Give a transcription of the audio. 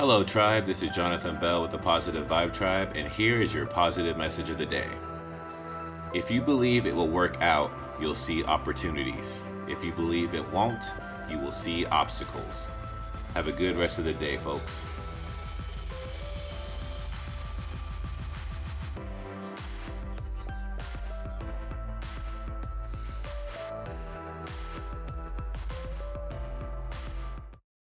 Hello, Tribe. This is Jonathan Bell with the Positive Vibe Tribe, and here is your positive message of the day. If you believe it will work out, you'll see opportunities. If you believe it won't, you will see obstacles. Have a good rest of the day, folks.